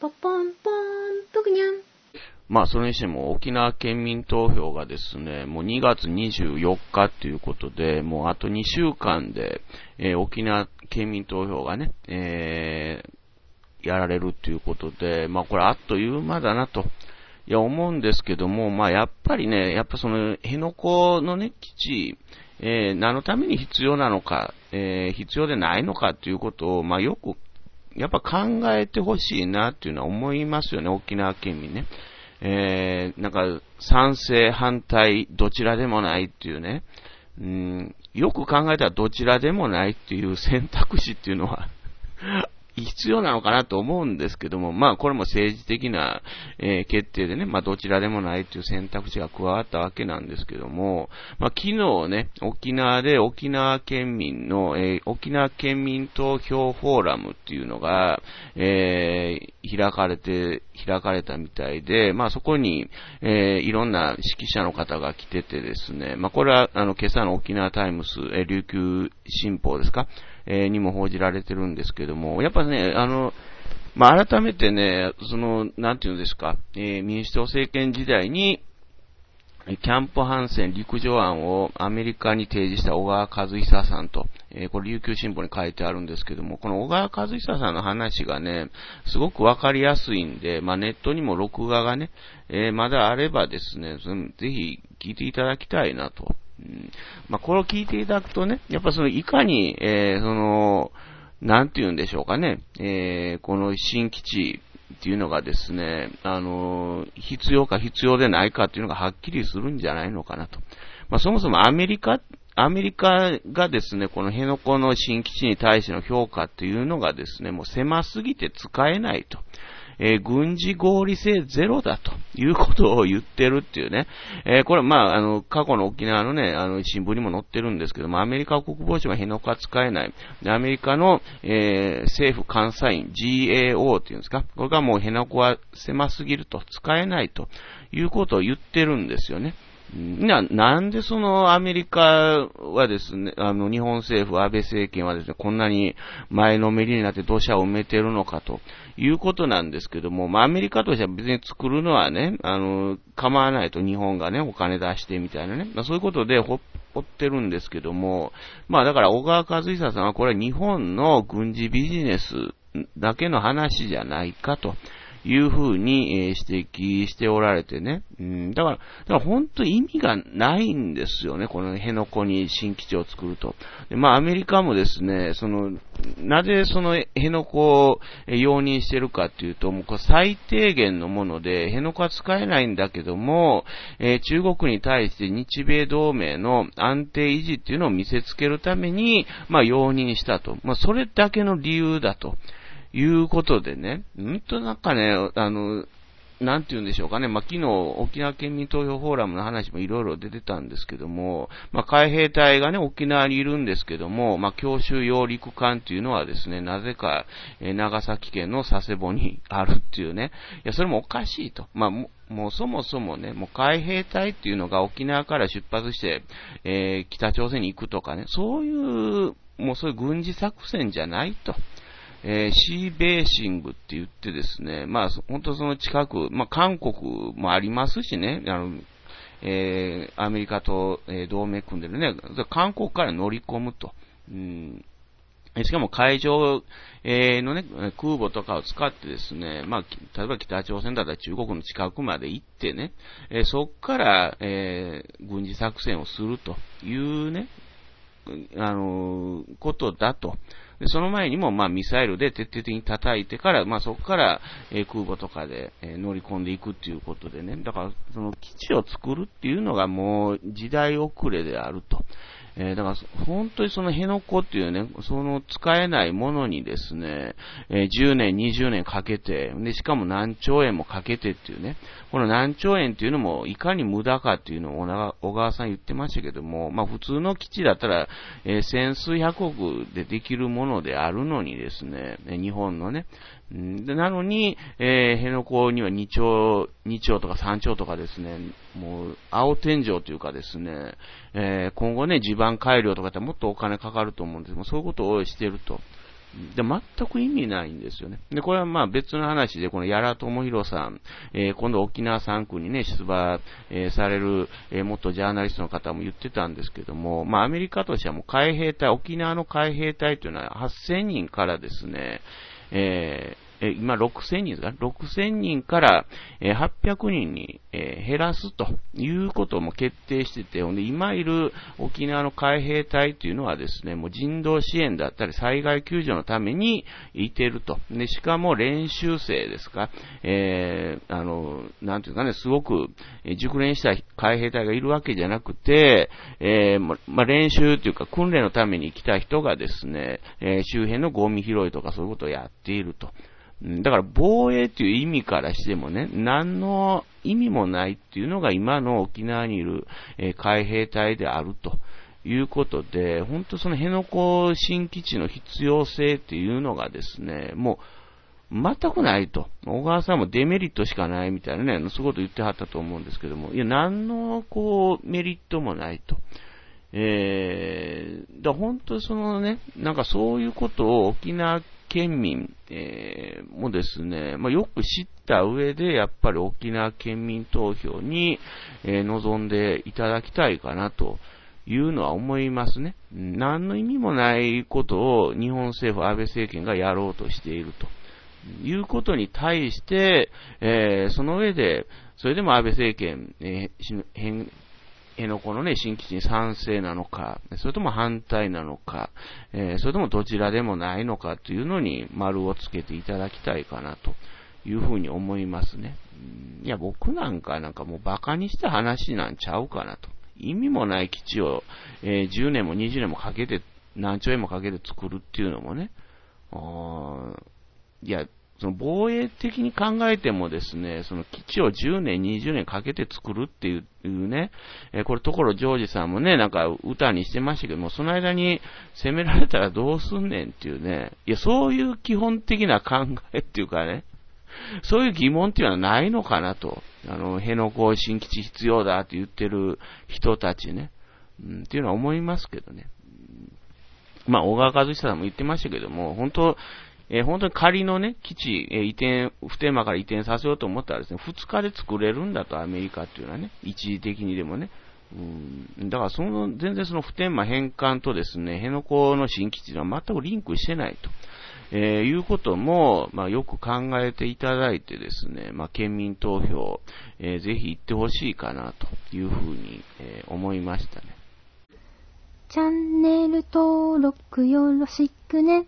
ポポンポン、ぷくにゃん。まあ、それにしても沖縄県民投票がですね、もう2月24日ということで、もうあと2週間で、えー、沖縄県民投票がね、えー、やられるということで、まあこれあっという間だなと、いや思うんですけども、まあやっぱりね、やっぱその辺野古のね、基地、えー、何のために必要なのか、えー、必要でないのかということを、まあよく、やっぱ考えてほしいなっていうのは思いますよね、沖縄県民ね。えー、なんか、賛成、反対、どちらでもないっていうね、うん、よく考えたらどちらでもないっていう選択肢っていうのは必要なのかなと思うんですけども、まあこれも政治的な、えー、決定でね、まあどちらでもないという選択肢が加わったわけなんですけども、まあ昨日ね、沖縄で沖縄県民の、えー、沖縄県民投票フォーラムっていうのが、えー、開かれて、開かれたみたいで、まあそこに、えー、いろんな指揮者の方が来ててですね、まあこれはあの今朝の沖縄タイムス、えー、琉球新報ですか？えー、にも報じられてるんですけども、やっぱね、あの、まあ、改めてね、その、なんていうんですか、えー、民主党政権時代に、キャンプ・ハンセン陸上案をアメリカに提示した小川和久さんと、えー、これ琉球新報に書いてあるんですけども、この小川和久さんの話がね、すごくわかりやすいんで、まあ、ネットにも録画がね、えー、まだあればですね、ぜひ聞いていただきたいなと。まあ、これを聞いていただくとね、やっぱそのいかに、えー、その、なんて言うんでしょうかね、えー、この新基地っていうのがですね、あの、必要か必要でないかっていうのがはっきりするんじゃないのかなと。まあ、そもそもアメリカ、アメリカがですね、この辺野古の新基地に対しての評価っていうのがですね、もう狭すぎて使えないと。えー、軍事合理性ゼロだということを言ってるっていうね。えー、これ、まあ、あの、過去の沖縄のね、あの、新聞にも載ってるんですけども、アメリカ国防省は辺野古は使えない。で、アメリカの、えー、政府監査員 GAO っていうんですか。これがもう辺野古は狭すぎると、使えないということを言ってるんですよね。な、なんでそのアメリカはですね、あの日本政府、安倍政権はですね、こんなに前のめりになって土砂を埋めてるのかということなんですけども、まあアメリカとしては別に作るのはね、あの、構わないと日本がね、お金出してみたいなね、まあそういうことでほ掘ってるんですけども、まあだから小川和久さんはこれは日本の軍事ビジネスだけの話じゃないかと。いうふうに、指摘しておられてね。うん、だから、だから本当意味がないんですよね、この辺野古に新基地を作ると。でまあ、アメリカもですね、その、なぜその辺野古を容認してるかっていうと、もうこれ最低限のもので、辺野古は使えないんだけども、えー、中国に対して日米同盟の安定維持っていうのを見せつけるために、まあ、容認したと。まあ、それだけの理由だと。いうことでね、うんとなんかね、あの、なんて言うんでしょうかね。まあ、昨日、沖縄県民投票フォーラムの話もいろいろ出てたんですけども、まあ、海兵隊がね、沖縄にいるんですけども、まあ、教習揚陸艦っていうのはですね、なぜか、え、長崎県の佐世保にあるっていうね。いや、それもおかしいと。まあ、もうそもそもね、もう海兵隊っていうのが沖縄から出発して、えー、北朝鮮に行くとかね、そういう、もうそういう軍事作戦じゃないと。えー、シーベーシングって言ってですね、まあ、本当その近く、まあ、韓国もありますしね、あの、えー、アメリカと、えー、同盟組んでるね、韓国から乗り込むと。うんしかも海上、えー、のね、空母とかを使ってですね、まあ、例えば北朝鮮だったら中国の近くまで行ってね、えー、そこから、えー、軍事作戦をするというね、あのー、ことだと。で、その前にも、まあ、ミサイルで徹底的に叩いてから、まあ、そこから、えー、空母とかで、えー、乗り込んでいくっていうことでね。だから、その基地を作るっていうのがもう時代遅れであると。えー、だから、本当にその辺野古っていうね、その使えないものにですね、えー、10年、20年かけて、で、しかも何兆円もかけてっていうね、この何兆円っていうのも、いかに無駄かっていうのを小川さん言ってましたけども、まあ普通の基地だったら、えー、千数百億でできるものであるのにですね、日本のね、でなのに、えー、辺野古には2兆、2兆とか3兆とかですね、もう、青天井というかですね、えー、今後ね、地盤改良とかってもっとお金かかると思うんですけど、そういうことをしてると。で、全く意味ないんですよね。で、これはまあ別の話で、この矢智博さん、えー、今度沖縄3区にね、出馬、えー、される、えー、元ジャーナリストの方も言ってたんですけども、まあアメリカとしてはもう海兵隊、沖縄の海兵隊というのは8000人からですね、えーえ今6000人ですか ?6000 人から、え800人に、え減らすということも決定してて、ほんで今いる沖縄の海兵隊というのはですね、もう人道支援だったり災害救助のためにいてると。で、しかも練習生ですか、えー、あの、なんていうかね、すごく熟練した海兵隊がいるわけじゃなくて、えー、ま、ま練習というか訓練のために来た人がですね、えー、周辺のゴミ拾いとかそういうことをやっていると。だから防衛っていう意味からしてもね、何の意味もないっていうのが今の沖縄にいる、え海兵隊であるということで、本当その辺野古新基地の必要性っていうのがですね、もう全くないと。小川さんもデメリットしかないみたいなね、そういうこと言ってはったと思うんですけども、いや、何のこうメリットもないと。えー、だ本当そのね、なんかそういうことを沖縄県民、えー、もですね、まあ、よく知った上で、やっぱり沖縄県民投票に、えー、臨んでいただきたいかなというのは思いますね。何の意味もないことを日本政府、安倍政権がやろうとしていると。いうことに対して、えー、その上で、それでも安倍政権、えー、辺野古のね、新基地に賛成なのか、それとも反対なのか、えー、それともどちらでもないのかというのに丸をつけていただきたいかなというふうに思いますね。いや、僕なんかなんかもう馬鹿にした話なんちゃうかなと。意味もない基地を、えー、10年も20年もかけて、何兆円もかけて作るっていうのもね、いや、その防衛的に考えてもですね、その基地を10年、20年かけて作るっていうね、え、これところジョージさんもね、なんか歌にしてましたけども、その間に攻められたらどうすんねんっていうね、いや、そういう基本的な考えっていうかね、そういう疑問っていうのはないのかなと。あの、辺野古新基地必要だって言ってる人たちね、うん、っていうのは思いますけどね。まあ、小川和久さんも言ってましたけども、本当、えー、本当に仮のね、基地、えー、移転、普天間から移転させようと思ったらですね、2日で作れるんだと、アメリカっていうのはね、一時的にでもね。うん、だからその、全然その普天間返還とですね、辺野古の新基地は全くリンクしてないと。えー、いうことも、まあ、よく考えていただいてですね、まあ、県民投票、えー、ぜひ行ってほしいかなというふうに、えー、思いましたね。チャンネル登録よろしくね。